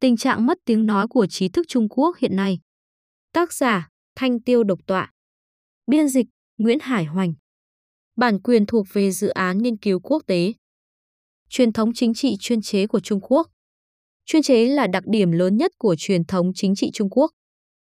Tình trạng mất tiếng nói của trí thức Trung Quốc hiện nay. Tác giả Thanh Tiêu Độc Tọa Biên dịch Nguyễn Hải Hoành Bản quyền thuộc về dự án nghiên cứu quốc tế Truyền thống chính trị chuyên chế của Trung Quốc Chuyên chế là đặc điểm lớn nhất của truyền thống chính trị Trung Quốc.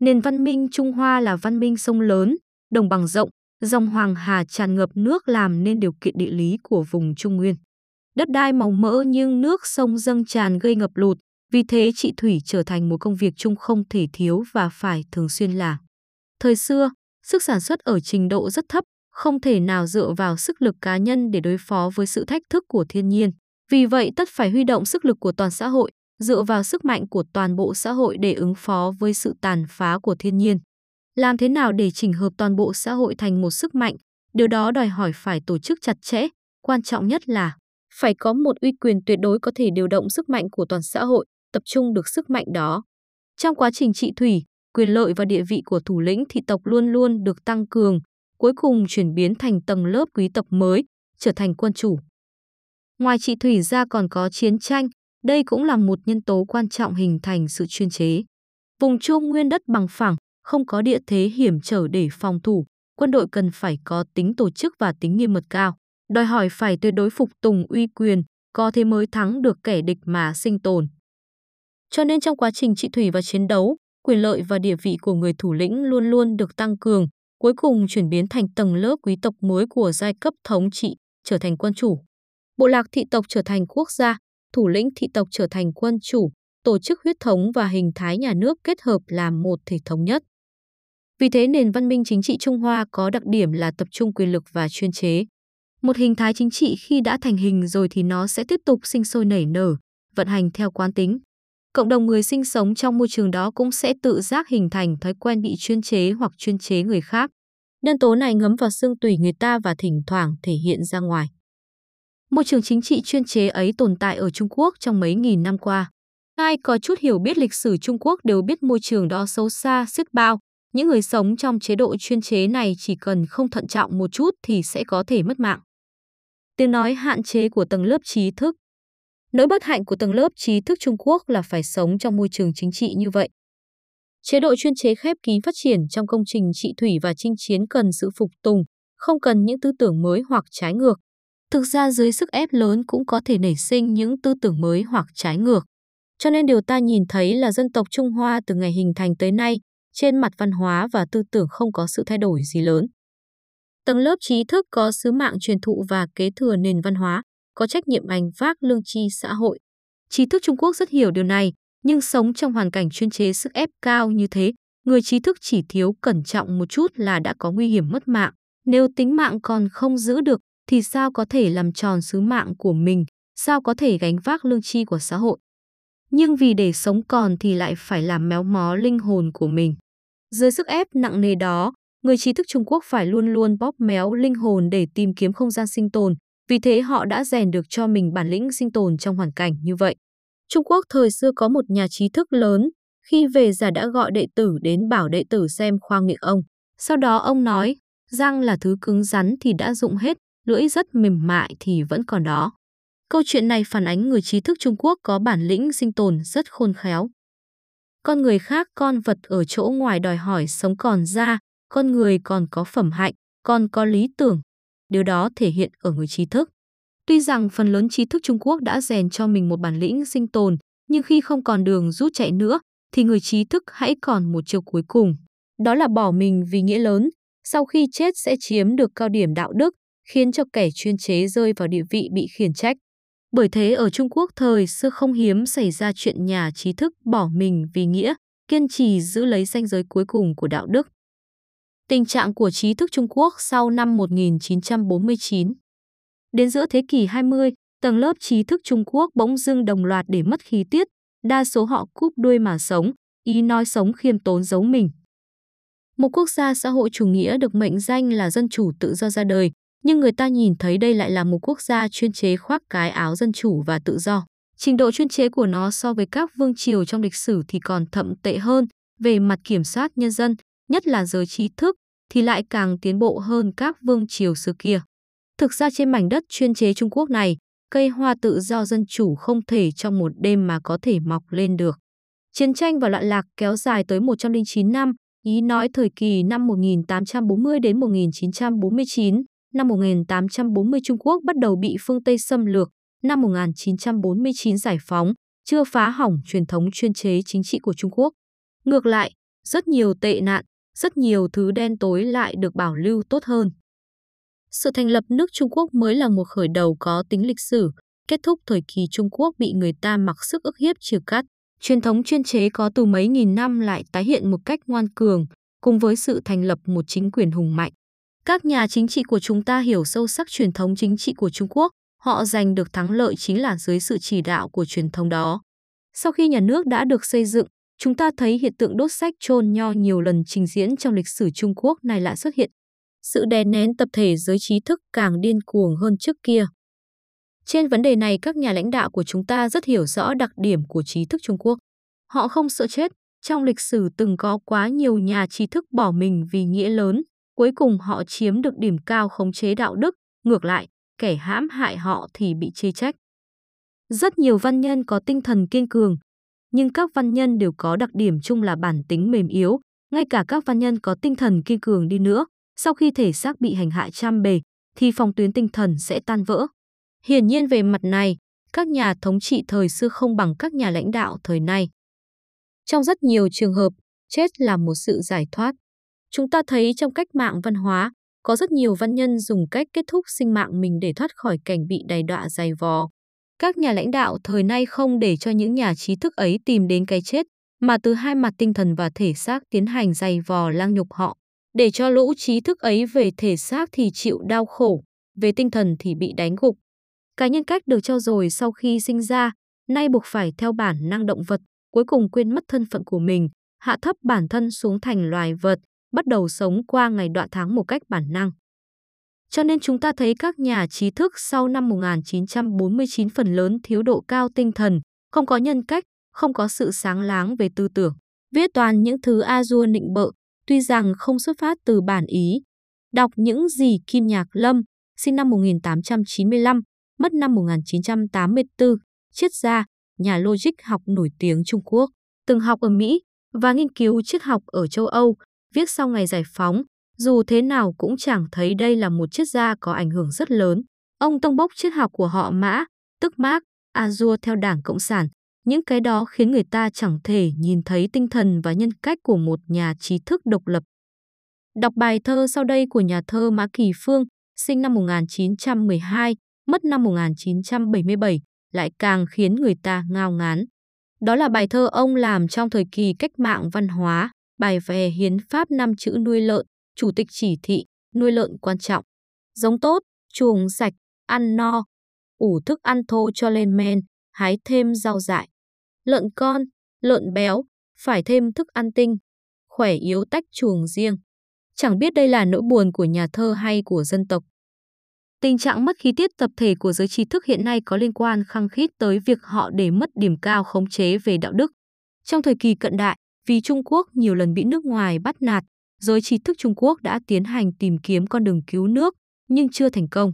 Nền văn minh Trung Hoa là văn minh sông lớn, đồng bằng rộng, dòng Hoàng Hà tràn ngập nước làm nên điều kiện địa lý của vùng Trung Nguyên. Đất đai màu mỡ nhưng nước sông dâng tràn gây ngập lụt, vì thế trị thủy trở thành một công việc chung không thể thiếu và phải thường xuyên làm. Thời xưa, sức sản xuất ở trình độ rất thấp, không thể nào dựa vào sức lực cá nhân để đối phó với sự thách thức của thiên nhiên. Vì vậy tất phải huy động sức lực của toàn xã hội, dựa vào sức mạnh của toàn bộ xã hội để ứng phó với sự tàn phá của thiên nhiên. Làm thế nào để chỉnh hợp toàn bộ xã hội thành một sức mạnh, điều đó đòi hỏi phải tổ chức chặt chẽ, quan trọng nhất là phải có một uy quyền tuyệt đối có thể điều động sức mạnh của toàn xã hội, tập trung được sức mạnh đó. Trong quá trình trị thủy, quyền lợi và địa vị của thủ lĩnh thị tộc luôn luôn được tăng cường, cuối cùng chuyển biến thành tầng lớp quý tộc mới, trở thành quân chủ. Ngoài trị thủy ra còn có chiến tranh, đây cũng là một nhân tố quan trọng hình thành sự chuyên chế. Vùng Trung Nguyên đất bằng phẳng, không có địa thế hiểm trở để phòng thủ, quân đội cần phải có tính tổ chức và tính nghiêm mật cao, đòi hỏi phải tuyệt đối phục tùng uy quyền, có thế mới thắng được kẻ địch mà sinh tồn. Cho nên trong quá trình trị thủy và chiến đấu, quyền lợi và địa vị của người thủ lĩnh luôn luôn được tăng cường, cuối cùng chuyển biến thành tầng lớp quý tộc mới của giai cấp thống trị, trở thành quân chủ. Bộ lạc thị tộc trở thành quốc gia, thủ lĩnh thị tộc trở thành quân chủ, tổ chức huyết thống và hình thái nhà nước kết hợp làm một thể thống nhất. Vì thế nền văn minh chính trị Trung Hoa có đặc điểm là tập trung quyền lực và chuyên chế. Một hình thái chính trị khi đã thành hình rồi thì nó sẽ tiếp tục sinh sôi nảy nở, vận hành theo quán tính. Cộng đồng người sinh sống trong môi trường đó cũng sẽ tự giác hình thành thói quen bị chuyên chế hoặc chuyên chế người khác. Nhân tố này ngấm vào xương tủy người ta và thỉnh thoảng thể hiện ra ngoài. Môi trường chính trị chuyên chế ấy tồn tại ở Trung Quốc trong mấy nghìn năm qua. Ai có chút hiểu biết lịch sử Trung Quốc đều biết môi trường đó xấu xa, xiết bao. Những người sống trong chế độ chuyên chế này chỉ cần không thận trọng một chút thì sẽ có thể mất mạng. Tiếng nói hạn chế của tầng lớp trí thức Nỗi bất hạnh của tầng lớp trí thức Trung Quốc là phải sống trong môi trường chính trị như vậy. Chế độ chuyên chế khép kín phát triển trong công trình trị thủy và chinh chiến cần sự phục tùng, không cần những tư tưởng mới hoặc trái ngược. Thực ra dưới sức ép lớn cũng có thể nảy sinh những tư tưởng mới hoặc trái ngược. Cho nên điều ta nhìn thấy là dân tộc Trung Hoa từ ngày hình thành tới nay, trên mặt văn hóa và tư tưởng không có sự thay đổi gì lớn. Tầng lớp trí thức có sứ mạng truyền thụ và kế thừa nền văn hóa, có trách nhiệm ảnh vác lương tri xã hội. Trí thức Trung Quốc rất hiểu điều này, nhưng sống trong hoàn cảnh chuyên chế sức ép cao như thế, người trí thức chỉ thiếu cẩn trọng một chút là đã có nguy hiểm mất mạng. Nếu tính mạng còn không giữ được, thì sao có thể làm tròn sứ mạng của mình, sao có thể gánh vác lương tri của xã hội. Nhưng vì để sống còn thì lại phải làm méo mó linh hồn của mình. Dưới sức ép nặng nề đó, người trí thức Trung Quốc phải luôn luôn bóp méo linh hồn để tìm kiếm không gian sinh tồn, vì thế họ đã rèn được cho mình bản lĩnh sinh tồn trong hoàn cảnh như vậy. Trung Quốc thời xưa có một nhà trí thức lớn, khi về già đã gọi đệ tử đến bảo đệ tử xem khoang miệng ông. Sau đó ông nói, răng là thứ cứng rắn thì đã dụng hết, lưỡi rất mềm mại thì vẫn còn đó. Câu chuyện này phản ánh người trí thức Trung Quốc có bản lĩnh sinh tồn rất khôn khéo. Con người khác con vật ở chỗ ngoài đòi hỏi sống còn ra, con người còn có phẩm hạnh, còn có lý tưởng. Điều đó thể hiện ở người trí thức. Tuy rằng phần lớn trí thức Trung Quốc đã rèn cho mình một bản lĩnh sinh tồn, nhưng khi không còn đường rút chạy nữa, thì người trí thức hãy còn một chiều cuối cùng. Đó là bỏ mình vì nghĩa lớn, sau khi chết sẽ chiếm được cao điểm đạo đức, khiến cho kẻ chuyên chế rơi vào địa vị bị khiển trách. Bởi thế ở Trung Quốc thời xưa không hiếm xảy ra chuyện nhà trí thức bỏ mình vì nghĩa, kiên trì giữ lấy ranh giới cuối cùng của đạo đức. Tình trạng của trí thức Trung Quốc sau năm 1949 Đến giữa thế kỷ 20, tầng lớp trí thức Trung Quốc bỗng dưng đồng loạt để mất khí tiết, đa số họ cúp đuôi mà sống, ý nói sống khiêm tốn giấu mình. Một quốc gia xã hội chủ nghĩa được mệnh danh là dân chủ tự do ra đời, nhưng người ta nhìn thấy đây lại là một quốc gia chuyên chế khoác cái áo dân chủ và tự do. Trình độ chuyên chế của nó so với các vương triều trong lịch sử thì còn thậm tệ hơn, về mặt kiểm soát nhân dân, nhất là giới trí thức, thì lại càng tiến bộ hơn các vương triều xưa kia. Thực ra trên mảnh đất chuyên chế Trung Quốc này, cây hoa tự do dân chủ không thể trong một đêm mà có thể mọc lên được. Chiến tranh và loạn lạc kéo dài tới 109 năm, ý nói thời kỳ năm 1840 đến 1949, năm 1840 Trung Quốc bắt đầu bị phương Tây xâm lược, năm 1949 giải phóng, chưa phá hỏng truyền thống chuyên chế chính trị của Trung Quốc. Ngược lại, rất nhiều tệ nạn, rất nhiều thứ đen tối lại được bảo lưu tốt hơn. Sự thành lập nước Trung Quốc mới là một khởi đầu có tính lịch sử, kết thúc thời kỳ Trung Quốc bị người ta mặc sức ức hiếp trừ cắt. Truyền thống chuyên chế có từ mấy nghìn năm lại tái hiện một cách ngoan cường, cùng với sự thành lập một chính quyền hùng mạnh. Các nhà chính trị của chúng ta hiểu sâu sắc truyền thống chính trị của Trung Quốc, họ giành được thắng lợi chính là dưới sự chỉ đạo của truyền thống đó. Sau khi nhà nước đã được xây dựng, chúng ta thấy hiện tượng đốt sách chôn nho nhiều lần trình diễn trong lịch sử Trung Quốc này lại xuất hiện. Sự đè nén tập thể giới trí thức càng điên cuồng hơn trước kia. Trên vấn đề này, các nhà lãnh đạo của chúng ta rất hiểu rõ đặc điểm của trí thức Trung Quốc. Họ không sợ chết. Trong lịch sử từng có quá nhiều nhà trí thức bỏ mình vì nghĩa lớn, cuối cùng họ chiếm được điểm cao khống chế đạo đức, ngược lại, kẻ hãm hại họ thì bị chê trách. Rất nhiều văn nhân có tinh thần kiên cường, nhưng các văn nhân đều có đặc điểm chung là bản tính mềm yếu, ngay cả các văn nhân có tinh thần kiên cường đi nữa, sau khi thể xác bị hành hại trăm bề, thì phòng tuyến tinh thần sẽ tan vỡ. Hiển nhiên về mặt này, các nhà thống trị thời xưa không bằng các nhà lãnh đạo thời nay. Trong rất nhiều trường hợp, chết là một sự giải thoát. Chúng ta thấy trong cách mạng văn hóa, có rất nhiều văn nhân dùng cách kết thúc sinh mạng mình để thoát khỏi cảnh bị đày đọa dày vò. Các nhà lãnh đạo thời nay không để cho những nhà trí thức ấy tìm đến cái chết, mà từ hai mặt tinh thần và thể xác tiến hành dày vò lang nhục họ, để cho lũ trí thức ấy về thể xác thì chịu đau khổ, về tinh thần thì bị đánh gục. Cái nhân cách được cho rồi sau khi sinh ra, nay buộc phải theo bản năng động vật, cuối cùng quên mất thân phận của mình, hạ thấp bản thân xuống thành loài vật, bắt đầu sống qua ngày đoạn tháng một cách bản năng. Cho nên chúng ta thấy các nhà trí thức sau năm 1949 phần lớn thiếu độ cao tinh thần, không có nhân cách, không có sự sáng láng về tư tưởng. Viết toàn những thứ a dua nịnh bợ, tuy rằng không xuất phát từ bản ý. Đọc những gì Kim Nhạc Lâm, sinh năm 1895, mất năm 1984, triết gia, nhà logic học nổi tiếng Trung Quốc, từng học ở Mỹ và nghiên cứu triết học ở châu Âu, viết sau ngày giải phóng, dù thế nào cũng chẳng thấy đây là một triết gia có ảnh hưởng rất lớn. Ông tông bốc triết học của họ Mã, tức Mark, Azure theo Đảng Cộng sản. Những cái đó khiến người ta chẳng thể nhìn thấy tinh thần và nhân cách của một nhà trí thức độc lập. Đọc bài thơ sau đây của nhà thơ Mã Kỳ Phương, sinh năm 1912, mất năm 1977, lại càng khiến người ta ngao ngán. Đó là bài thơ ông làm trong thời kỳ cách mạng văn hóa, bài về hiến pháp năm chữ nuôi lợn, chủ tịch chỉ thị, nuôi lợn quan trọng. Giống tốt, chuồng sạch, ăn no, ủ thức ăn thô cho lên men, hái thêm rau dại. Lợn con, lợn béo, phải thêm thức ăn tinh, khỏe yếu tách chuồng riêng. Chẳng biết đây là nỗi buồn của nhà thơ hay của dân tộc. Tình trạng mất khí tiết tập thể của giới trí thức hiện nay có liên quan khăng khít tới việc họ để mất điểm cao khống chế về đạo đức. Trong thời kỳ cận đại, vì Trung Quốc nhiều lần bị nước ngoài bắt nạt, giới trí thức Trung Quốc đã tiến hành tìm kiếm con đường cứu nước, nhưng chưa thành công.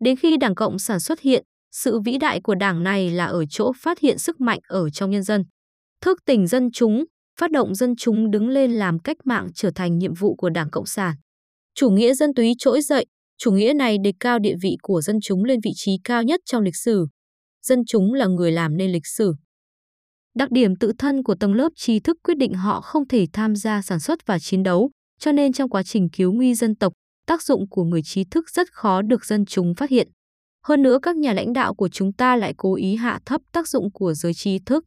Đến khi Đảng Cộng sản xuất hiện, sự vĩ đại của đảng này là ở chỗ phát hiện sức mạnh ở trong nhân dân. Thức tỉnh dân chúng, phát động dân chúng đứng lên làm cách mạng trở thành nhiệm vụ của Đảng Cộng sản. Chủ nghĩa dân túy trỗi dậy, chủ nghĩa này đề cao địa vị của dân chúng lên vị trí cao nhất trong lịch sử. Dân chúng là người làm nên lịch sử. Đặc điểm tự thân của tầng lớp trí thức quyết định họ không thể tham gia sản xuất và chiến đấu, cho nên trong quá trình cứu nguy dân tộc, tác dụng của người trí thức rất khó được dân chúng phát hiện. Hơn nữa các nhà lãnh đạo của chúng ta lại cố ý hạ thấp tác dụng của giới trí thức.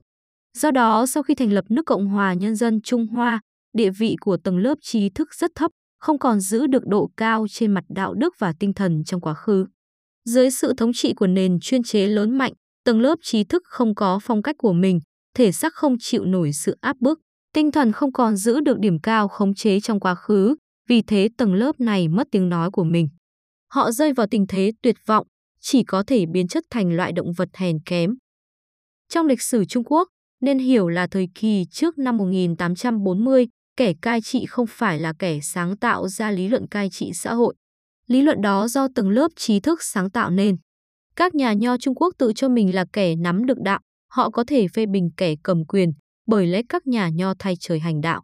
Do đó, sau khi thành lập nước Cộng hòa Nhân dân Trung Hoa, địa vị của tầng lớp trí thức rất thấp, không còn giữ được độ cao trên mặt đạo đức và tinh thần trong quá khứ. Dưới sự thống trị của nền chuyên chế lớn mạnh, tầng lớp trí thức không có phong cách của mình, thể xác không chịu nổi sự áp bức, tinh thần không còn giữ được điểm cao khống chế trong quá khứ, vì thế tầng lớp này mất tiếng nói của mình. Họ rơi vào tình thế tuyệt vọng, chỉ có thể biến chất thành loại động vật hèn kém. Trong lịch sử Trung Quốc, nên hiểu là thời kỳ trước năm 1840, kẻ cai trị không phải là kẻ sáng tạo ra lý luận cai trị xã hội. Lý luận đó do tầng lớp trí thức sáng tạo nên. Các nhà nho Trung Quốc tự cho mình là kẻ nắm được đạo, họ có thể phê bình kẻ cầm quyền, bởi lẽ các nhà nho thay trời hành đạo.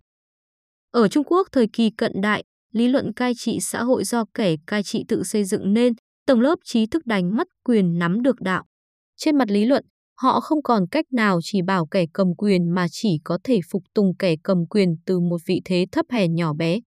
Ở Trung Quốc thời kỳ cận đại, lý luận cai trị xã hội do kẻ cai trị tự xây dựng nên, tầng lớp trí thức đánh mất quyền nắm được đạo. Trên mặt lý luận, họ không còn cách nào chỉ bảo kẻ cầm quyền mà chỉ có thể phục tùng kẻ cầm quyền từ một vị thế thấp hèn nhỏ bé.